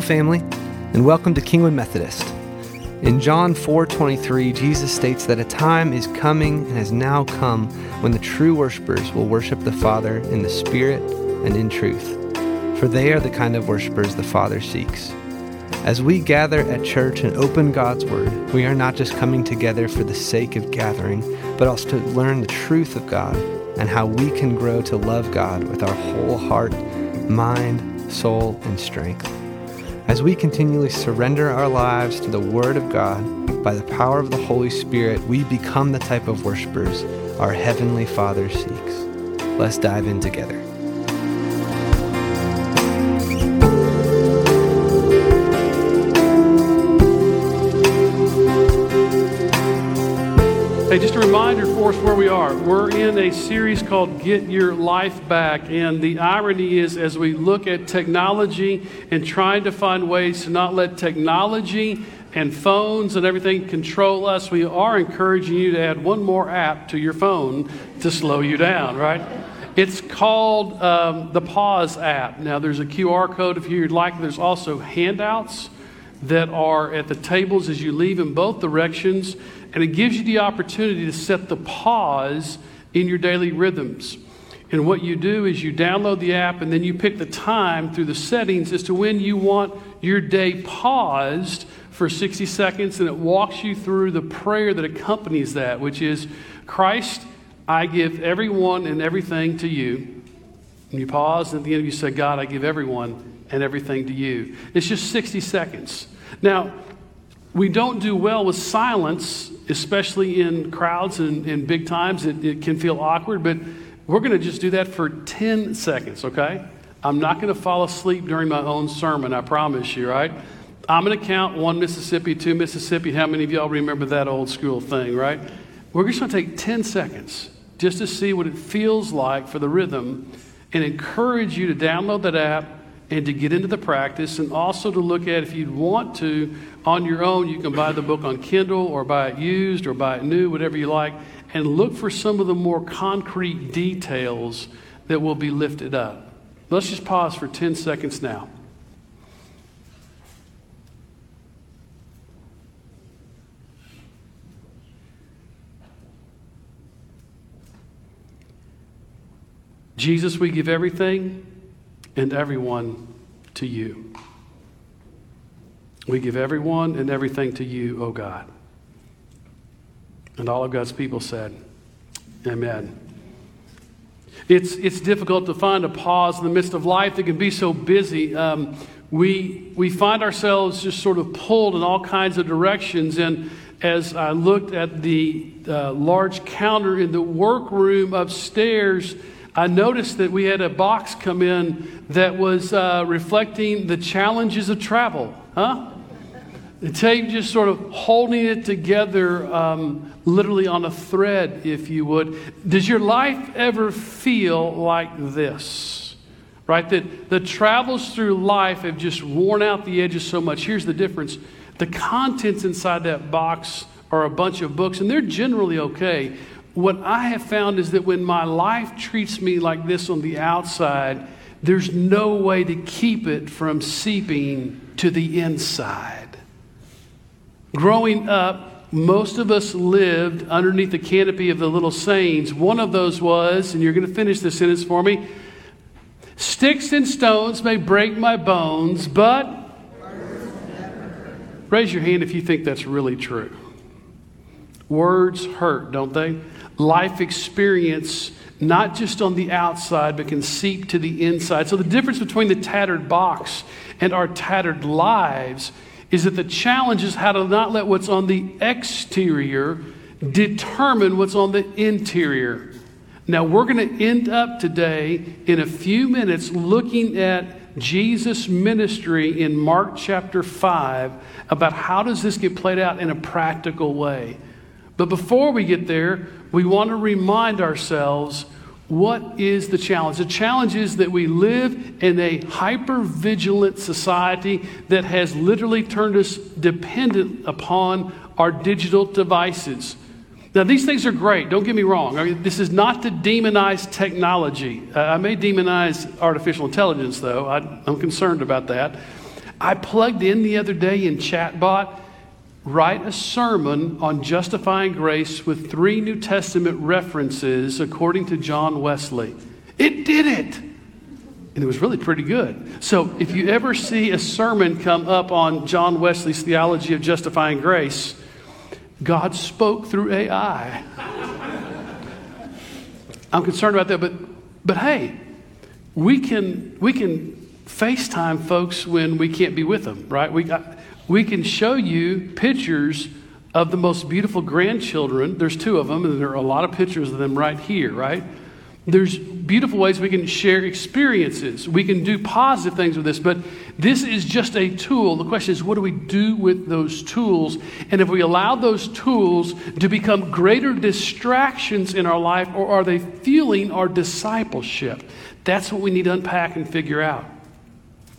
Family, and welcome to Kingwood Methodist. In John 4:23, Jesus states that a time is coming and has now come when the true worshipers will worship the Father in the Spirit and in truth, for they are the kind of worshipers the Father seeks. As we gather at church and open God's Word, we are not just coming together for the sake of gathering, but also to learn the truth of God and how we can grow to love God with our whole heart, mind, soul, and strength. As we continually surrender our lives to the Word of God, by the power of the Holy Spirit, we become the type of worshipers our Heavenly Father seeks. Let's dive in together. Hey, just a reminder for us where we are. We're in a series called Get Your Life Back. And the irony is, as we look at technology and trying to find ways to not let technology and phones and everything control us, we are encouraging you to add one more app to your phone to slow you down, right? It's called um, the Pause app. Now, there's a QR code if you'd like. There's also handouts that are at the tables as you leave in both directions. And it gives you the opportunity to set the pause in your daily rhythms. And what you do is you download the app and then you pick the time through the settings as to when you want your day paused for 60 seconds. And it walks you through the prayer that accompanies that, which is Christ, I give everyone and everything to you. And you pause, and at the end you say, God, I give everyone and everything to you. It's just 60 seconds. Now, we don't do well with silence, especially in crowds and, and big times. It, it can feel awkward, but we're going to just do that for 10 seconds, okay? I'm not going to fall asleep during my own sermon, I promise you, right? I'm going to count one Mississippi, two Mississippi. How many of y'all remember that old school thing, right? We're just going to take 10 seconds just to see what it feels like for the rhythm and encourage you to download that app and to get into the practice and also to look at if you'd want to on your own you can buy the book on kindle or buy it used or buy it new whatever you like and look for some of the more concrete details that will be lifted up. Let's just pause for 10 seconds now. Jesus we give everything and everyone to you. We give everyone and everything to you, O oh God. And all of God's people said, Amen. It's, it's difficult to find a pause in the midst of life that can be so busy. Um, we, we find ourselves just sort of pulled in all kinds of directions. And as I looked at the uh, large counter in the workroom upstairs, I noticed that we had a box come in that was uh, reflecting the challenges of travel. Huh? The tape just sort of holding it together, um, literally on a thread, if you would. Does your life ever feel like this? Right? That the travels through life have just worn out the edges so much. Here's the difference the contents inside that box are a bunch of books, and they're generally okay what I have found is that when my life treats me like this on the outside, there's no way to keep it from seeping to the inside. Growing up, most of us lived underneath the canopy of the little sayings. One of those was, and you're going to finish the sentence for me sticks and stones may break my bones, but. Raise your hand if you think that's really true. Words hurt, don't they? life experience, not just on the outside, but can seep to the inside. So, the difference between the tattered box and our tattered lives is that the challenge is how to not let what's on the exterior determine what's on the interior. Now, we're going to end up today in a few minutes looking at Jesus' ministry in Mark chapter 5 about how does this get played out in a practical way. But before we get there, we want to remind ourselves what is the challenge? The challenge is that we live in a hyper vigilant society that has literally turned us dependent upon our digital devices. Now, these things are great, don't get me wrong. I mean, this is not to demonize technology. Uh, I may demonize artificial intelligence, though. I, I'm concerned about that. I plugged in the other day in Chatbot, write a sermon on justifying grace with three New Testament references according to John Wesley. It did it. And it was really pretty good. So if you ever see a sermon come up on John Wesley's theology of justifying grace, God spoke through AI. I'm concerned about that, but, but hey, we can, we can FaceTime folks when we can't be with them, right? We, got, we can show you pictures of the most beautiful grandchildren. There's two of them, and there are a lot of pictures of them right here, right? There's beautiful ways we can share experiences. We can do positive things with this, but this is just a tool. The question is, what do we do with those tools? And if we allow those tools to become greater distractions in our life, or are they fueling our discipleship? That's what we need to unpack and figure out.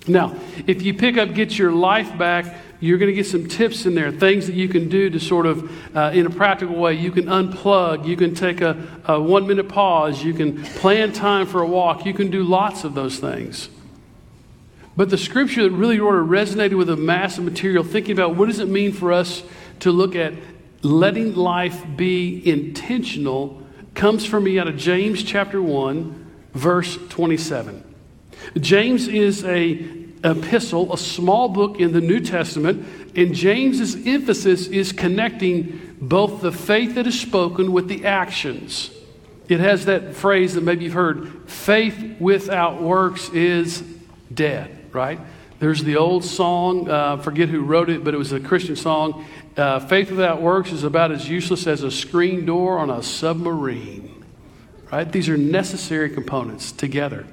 Now, if you pick up Get Your Life Back, you're going to get some tips in there, things that you can do to sort of, uh, in a practical way, you can unplug, you can take a, a one minute pause, you can plan time for a walk, you can do lots of those things. But the scripture that really sort of resonated with a mass of material, thinking about what does it mean for us to look at letting life be intentional, comes for me out of James chapter 1, verse 27. James is a epistle, a small book in the New Testament, and James's emphasis is connecting both the faith that is spoken with the actions. It has that phrase that maybe you've heard faith without works is dead, right? There's the old song, uh, forget who wrote it, but it was a Christian song. Uh, faith without works is about as useless as a screen door on a submarine, right? These are necessary components together.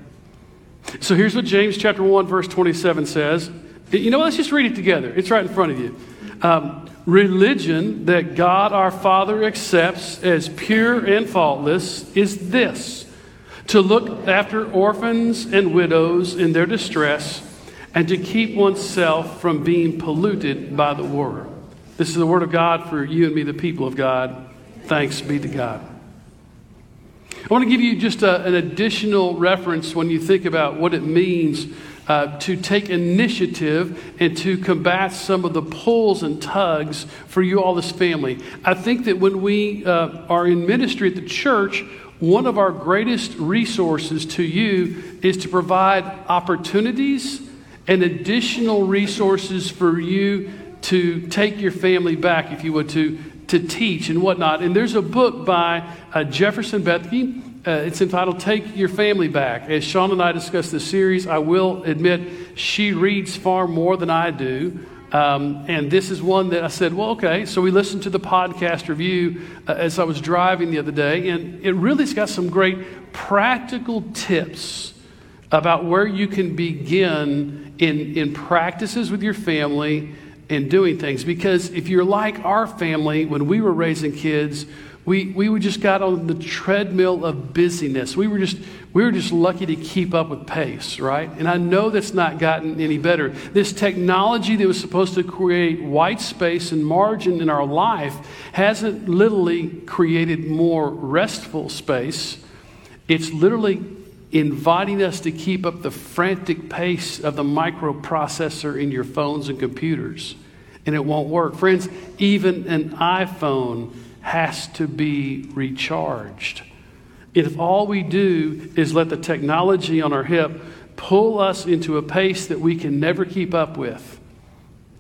So here's what James chapter 1, verse 27 says. You know, let's just read it together. It's right in front of you. Um, religion that God our Father accepts as pure and faultless is this to look after orphans and widows in their distress and to keep oneself from being polluted by the world. This is the word of God for you and me, the people of God. Thanks be to God. I want to give you just a, an additional reference when you think about what it means uh, to take initiative and to combat some of the pulls and tugs for you all, this family. I think that when we uh, are in ministry at the church, one of our greatest resources to you is to provide opportunities and additional resources for you to take your family back, if you would, to to teach and whatnot. And there's a book by uh, Jefferson Bethke. Uh, it's entitled Take Your Family Back. As Sean and I discussed this series, I will admit she reads far more than I do. Um, and this is one that I said, well, okay. So we listened to the podcast review uh, as I was driving the other day, and it really's got some great practical tips about where you can begin in, in practices with your family in doing things. Because if you're like our family, when we were raising kids, we, we just got on the treadmill of busyness. We were just we were just lucky to keep up with pace, right? And I know that's not gotten any better. This technology that was supposed to create white space and margin in our life hasn't literally created more restful space. It's literally inviting us to keep up the frantic pace of the microprocessor in your phones and computers. And it won't work. Friends, even an iPhone has to be recharged. If all we do is let the technology on our hip pull us into a pace that we can never keep up with,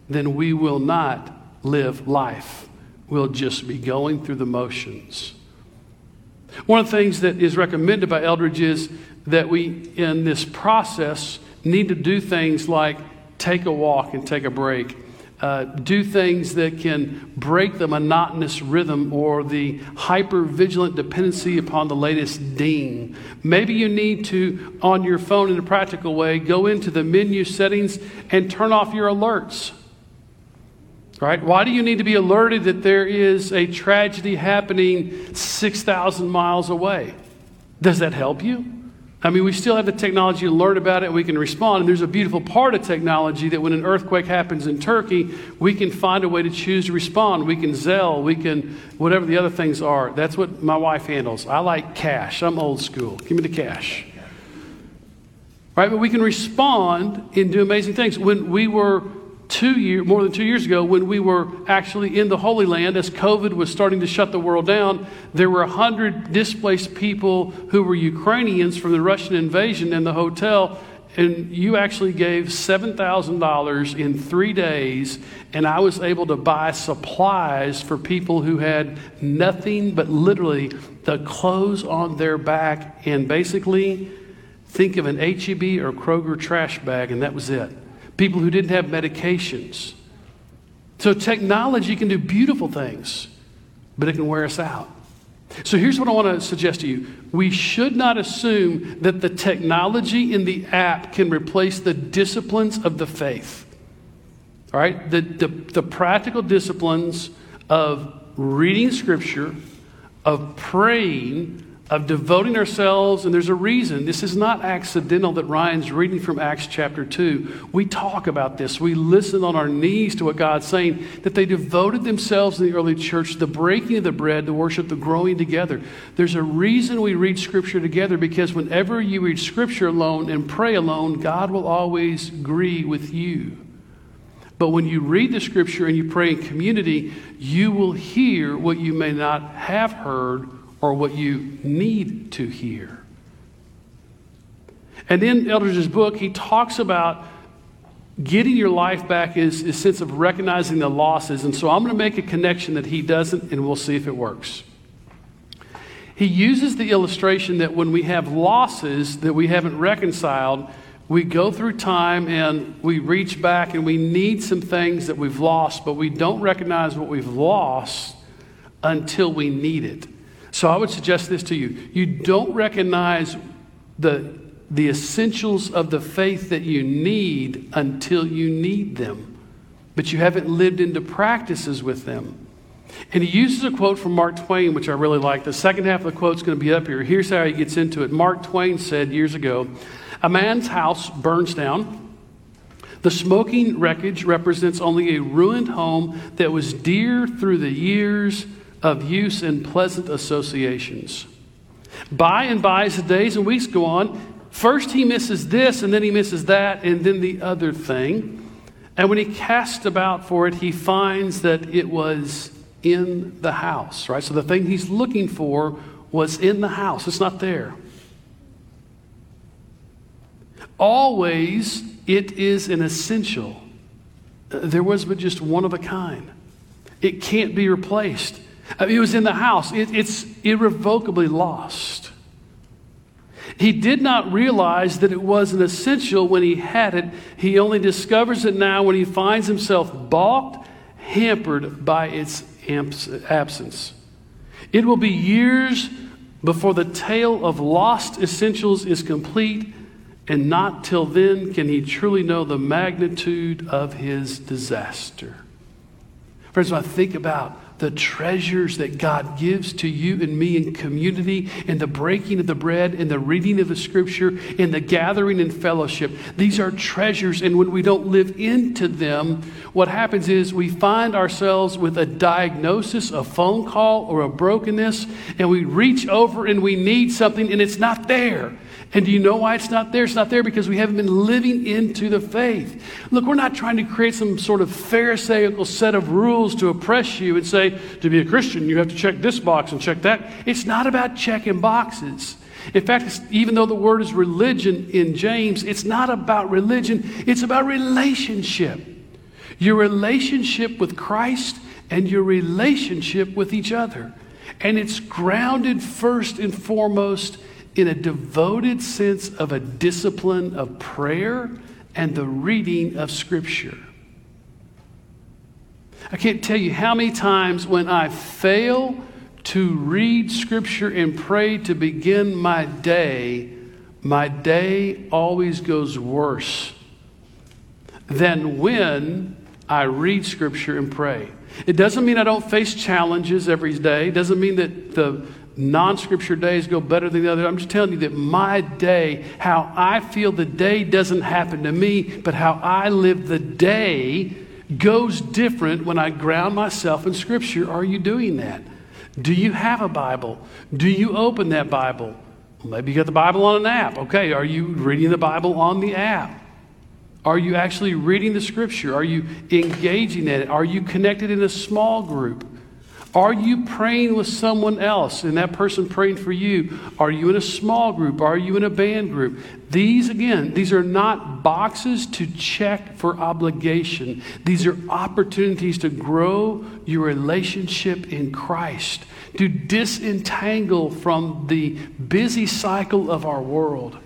then we will not live life. We'll just be going through the motions. One of the things that is recommended by Eldredge is that we, in this process, need to do things like take a walk and take a break. Uh, do things that can break the monotonous rhythm or the hyper vigilant dependency upon the latest ding. Maybe you need to, on your phone in a practical way, go into the menu settings and turn off your alerts. Right? Why do you need to be alerted that there is a tragedy happening 6,000 miles away? Does that help you? I mean, we still have the technology to learn about it, we can respond. And there's a beautiful part of technology that when an earthquake happens in Turkey, we can find a way to choose to respond. We can Zelle, we can, whatever the other things are. That's what my wife handles. I like cash. I'm old school. Give me the cash. Right? But we can respond and do amazing things. When we were two year, more than two years ago, when we were actually in the Holy Land, as COVID was starting to shut the world down, there were 100 displaced people who were Ukrainians from the Russian invasion in the hotel. And you actually gave $7,000 in three days, and I was able to buy supplies for people who had nothing but literally the clothes on their back. And basically, think of an HEB or Kroger trash bag, and that was it people who didn't have medications. So technology can do beautiful things, but it can wear us out. So here's what I want to suggest to you. We should not assume that the technology in the app can replace the disciplines of the faith. All right? The, the, the practical disciplines of reading scripture, of praying, of devoting ourselves, and there's a reason. This is not accidental that Ryan's reading from Acts chapter 2. We talk about this. We listen on our knees to what God's saying, that they devoted themselves in the early church to the breaking of the bread, the worship, the growing together. There's a reason we read Scripture together because whenever you read Scripture alone and pray alone, God will always agree with you. But when you read the Scripture and you pray in community, you will hear what you may not have heard or what you need to hear. And in Eldredge's book, he talks about getting your life back is a sense of recognizing the losses. And so I'm going to make a connection that he doesn't, and we'll see if it works. He uses the illustration that when we have losses that we haven't reconciled, we go through time and we reach back and we need some things that we've lost, but we don't recognize what we've lost until we need it. So I would suggest this to you. You don't recognize the, the essentials of the faith that you need until you need them, but you haven't lived into practices with them. And he uses a quote from Mark Twain, which I really like. The second half of the quote is going to be up here. Here's how he gets into it. Mark Twain said years ago A man's house burns down. The smoking wreckage represents only a ruined home that was dear through the years of use and pleasant associations. By and by, as the days and weeks go on, first he misses this, and then he misses that, and then the other thing. And when he casts about for it, he finds that it was in the house, right? So the thing he's looking for was in the house, it's not there. Always, it is an essential. There was but just one of a kind. It can't be replaced. It was in the house, it, it's irrevocably lost. He did not realize that it was an essential when he had it. He only discovers it now when he finds himself balked, hampered by its absence. It will be years before the tale of lost essentials is complete, and not till then can he truly know the magnitude of his disaster. Friends, when I think about the treasures that God gives to you and me in community, in the breaking of the bread, in the reading of the scripture, in the gathering and fellowship. These are treasures, and when we don't live into them, what happens is we find ourselves with a diagnosis, a phone call, or a brokenness, and we reach over and we need something, and it's not there. And do you know why it's not there? It's not there because we haven't been living into the faith. Look, we're not trying to create some sort of Pharisaical set of rules to oppress you and say, to be a Christian, you have to check this box and check that. It's not about checking boxes. In fact, even though the word is religion in James, it's not about religion, it's about relationship. Your relationship with Christ and your relationship with each other. And it's grounded first and foremost in a devoted sense of a discipline of prayer and the reading of Scripture. I can't tell you how many times when I fail to read Scripture and pray to begin my day, my day always goes worse than when I read Scripture and pray. It doesn't mean I don't face challenges every day. It doesn't mean that the non scripture days go better than the other. I'm just telling you that my day, how I feel the day doesn't happen to me, but how I live the day goes different when I ground myself in scripture. Are you doing that? Do you have a Bible? Do you open that Bible? Maybe you got the Bible on an app. Okay, are you reading the Bible on the app? Are you actually reading the scripture? Are you engaging in it? Are you connected in a small group? Are you praying with someone else and that person praying for you? Are you in a small group? Are you in a band group? These, again, these are not boxes to check for obligation. These are opportunities to grow your relationship in Christ, to disentangle from the busy cycle of our world.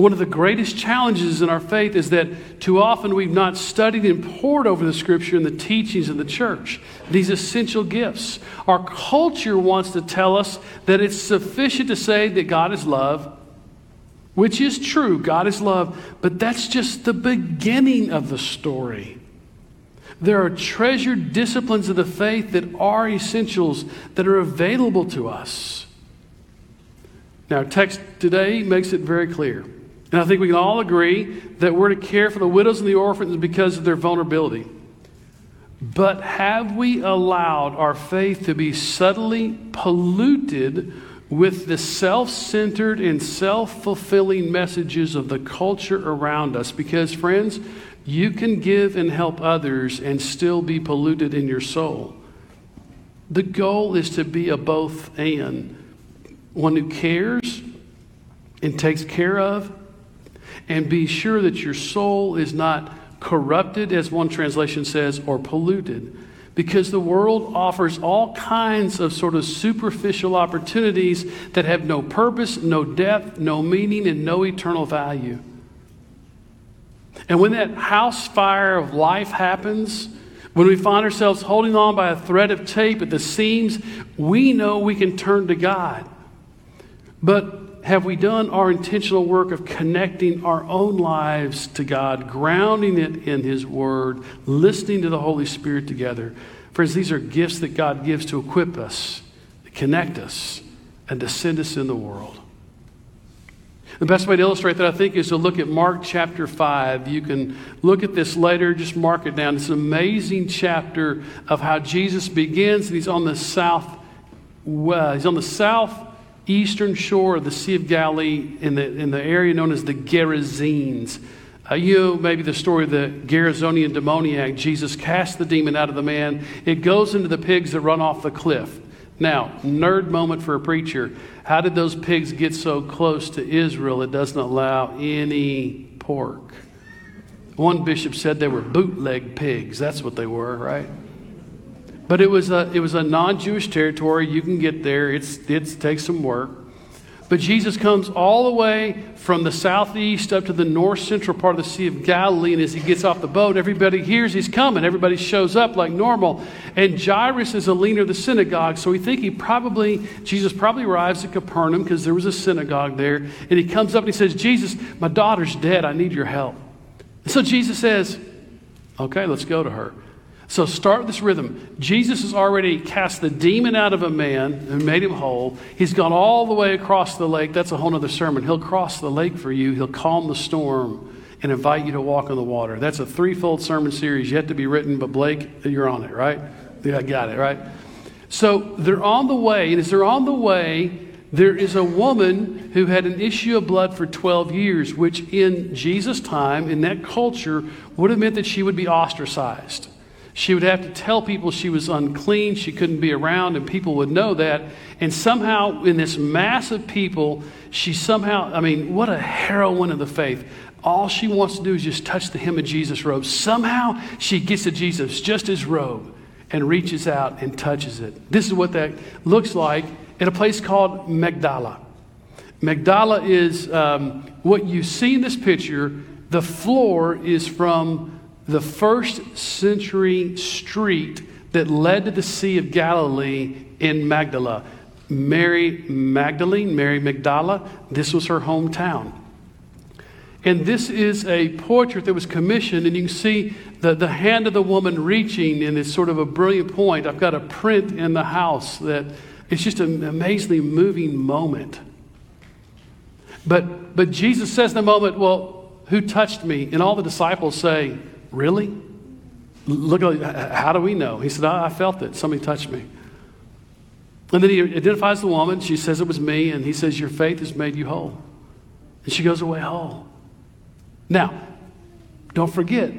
One of the greatest challenges in our faith is that too often we've not studied and pored over the scripture and the teachings of the church, these essential gifts. Our culture wants to tell us that it's sufficient to say that God is love, which is true, God is love, but that's just the beginning of the story. There are treasured disciplines of the faith that are essentials that are available to us. Now, text today makes it very clear. And I think we can all agree that we're to care for the widows and the orphans because of their vulnerability. But have we allowed our faith to be subtly polluted with the self centered and self fulfilling messages of the culture around us? Because, friends, you can give and help others and still be polluted in your soul. The goal is to be a both and one who cares and takes care of and be sure that your soul is not corrupted, as one translation says, or polluted. Because the world offers all kinds of sort of superficial opportunities that have no purpose, no depth, no meaning, and no eternal value. And when that house fire of life happens, when we find ourselves holding on by a thread of tape at the seams, we know we can turn to God. But have we done our intentional work of connecting our own lives to God, grounding it in His Word, listening to the Holy Spirit together? Friends, these are gifts that God gives to equip us, to connect us, and to send us in the world. The best way to illustrate that, I think, is to look at Mark chapter 5. You can look at this later, just mark it down. It's an amazing chapter of how Jesus begins, and he's on the south, well, he's on the south eastern shore of the Sea of Galilee in the, in the area known as the Gerasenes. Uh, you know, maybe the story of the Gerasonian demoniac. Jesus cast the demon out of the man. It goes into the pigs that run off the cliff. Now, nerd moment for a preacher. How did those pigs get so close to Israel it doesn't allow any pork? One bishop said they were bootleg pigs. That's what they were, right? But it was a, it was a non Jewish territory. You can get there, it's, it takes some work. But Jesus comes all the way from the southeast up to the north central part of the Sea of Galilee. And as he gets off the boat, everybody hears he's coming. Everybody shows up like normal. And Jairus is a leader of the synagogue. So we think he probably, Jesus probably arrives at Capernaum because there was a synagogue there. And he comes up and he says, Jesus, my daughter's dead. I need your help. So Jesus says, Okay, let's go to her. So start this rhythm. Jesus has already cast the demon out of a man and made him whole. He's gone all the way across the lake. That's a whole other sermon. He'll cross the lake for you, he'll calm the storm and invite you to walk on the water. That's a threefold sermon series yet to be written, but Blake, you're on it, right? Yeah, I got it, right? So they're on the way, and as they're on the way, there is a woman who had an issue of blood for 12 years, which in Jesus' time, in that culture, would have meant that she would be ostracized. She would have to tell people she was unclean, she couldn't be around, and people would know that. And somehow, in this mass of people, she somehow, I mean, what a heroine of the faith. All she wants to do is just touch the hem of Jesus' robe. Somehow, she gets to Jesus, just his robe, and reaches out and touches it. This is what that looks like at a place called Magdala. Magdala is um, what you see in this picture. The floor is from the first century street that led to the Sea of Galilee in Magdala. Mary Magdalene, Mary Magdala, this was her hometown. And this is a portrait that was commissioned, and you can see the, the hand of the woman reaching and it's sort of a brilliant point. I've got a print in the house that it's just an amazingly moving moment. But, but Jesus says in the moment, Well, who touched me? And all the disciples say, Really? Look, uh, how do we know? He said, I felt it. Somebody touched me. And then he identifies the woman. She says, It was me. And he says, Your faith has made you whole. And she goes away whole. Now, don't forget,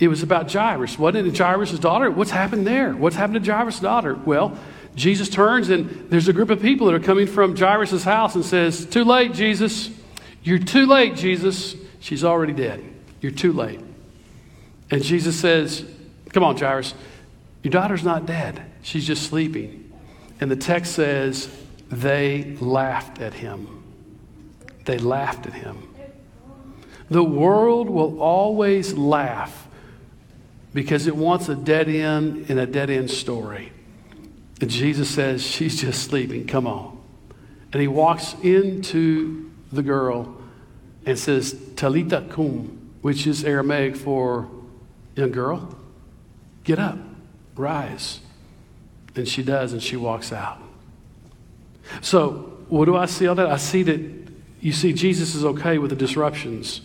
it was about Jairus, wasn't it? Jairus' daughter. What's happened there? What's happened to Jairus' daughter? Well, Jesus turns and there's a group of people that are coming from Jairus' house and says, Too late, Jesus. You're too late, Jesus. She's already dead. You're too late. And Jesus says, Come on, Jairus. Your daughter's not dead. She's just sleeping. And the text says, They laughed at him. They laughed at him. The world will always laugh because it wants a dead end in a dead end story. And Jesus says, She's just sleeping. Come on. And he walks into the girl and says, Talita kum, which is Aramaic for young girl, get up, rise. And she does, and she walks out. So, what do I see on that? I see that you see Jesus is okay with the disruptions.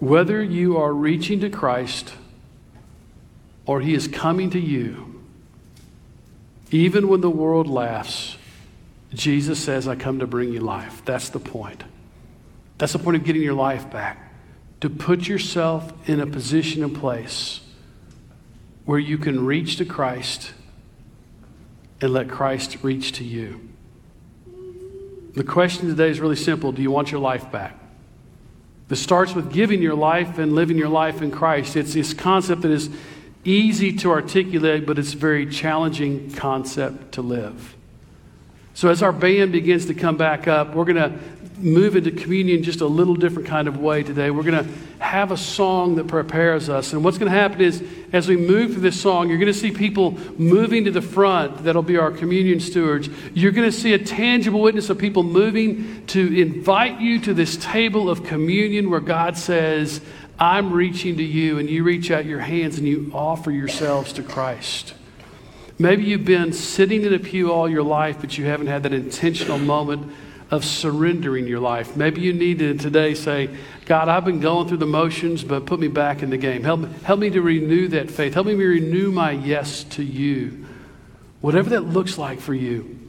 Whether you are reaching to Christ or He is coming to you, even when the world laughs, Jesus says, I come to bring you life. That's the point. That's the point of getting your life back. To put yourself in a position and place where you can reach to Christ and let Christ reach to you. The question today is really simple Do you want your life back? This starts with giving your life and living your life in Christ. It's this concept that is easy to articulate, but it's a very challenging concept to live. So, as our band begins to come back up, we're going to move into communion just a little different kind of way today. We're going to have a song that prepares us. And what's going to happen is, as we move through this song, you're going to see people moving to the front that'll be our communion stewards. You're going to see a tangible witness of people moving to invite you to this table of communion where God says, I'm reaching to you, and you reach out your hands and you offer yourselves to Christ. Maybe you've been sitting in a pew all your life, but you haven't had that intentional moment of surrendering your life. Maybe you need to today say, God, I've been going through the motions, but put me back in the game. Help, help me to renew that faith. Help me renew my yes to you. Whatever that looks like for you,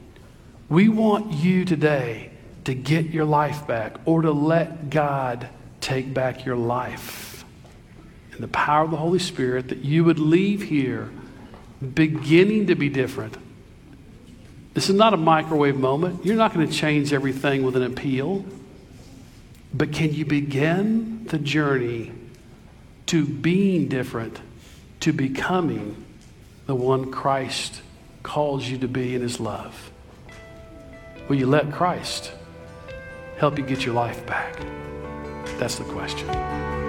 we want you today to get your life back or to let God take back your life. In the power of the Holy Spirit, that you would leave here beginning to be different this is not a microwave moment. You're not going to change everything with an appeal. But can you begin the journey to being different, to becoming the one Christ calls you to be in his love? Will you let Christ help you get your life back? That's the question.